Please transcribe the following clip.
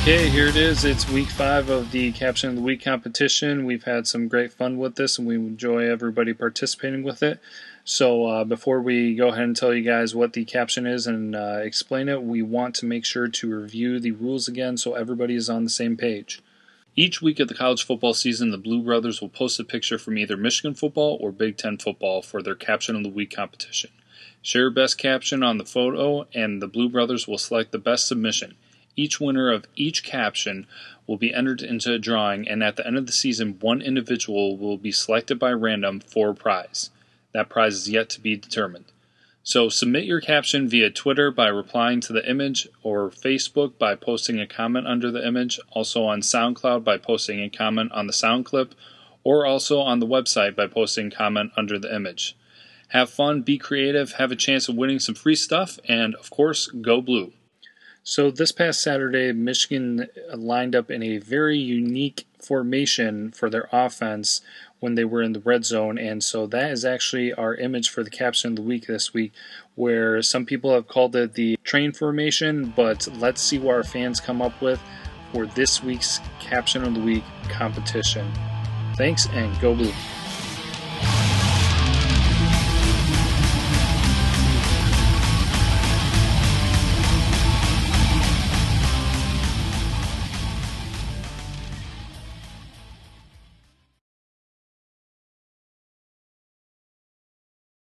Okay, here it is. It's week five of the Caption of the Week competition. We've had some great fun with this and we enjoy everybody participating with it. So, uh, before we go ahead and tell you guys what the caption is and uh, explain it, we want to make sure to review the rules again so everybody is on the same page. Each week of the college football season, the Blue Brothers will post a picture from either Michigan football or Big Ten football for their Caption of the Week competition. Share your best caption on the photo, and the Blue Brothers will select the best submission. Each winner of each caption will be entered into a drawing, and at the end of the season, one individual will be selected by random for a prize. That prize is yet to be determined. So submit your caption via Twitter by replying to the image or Facebook by posting a comment under the image, also on SoundCloud by posting a comment on the sound clip, or also on the website by posting comment under the image. Have fun, be creative, have a chance of winning some free stuff, and of course, go blue. So this past Saturday, Michigan lined up in a very unique formation for their offense when they were in the red zone, and so that is actually our image for the caption of the week this week, where some people have called it the train formation, but let's see what our fans come up with for this week's caption of the week competition. Thanks and go blue.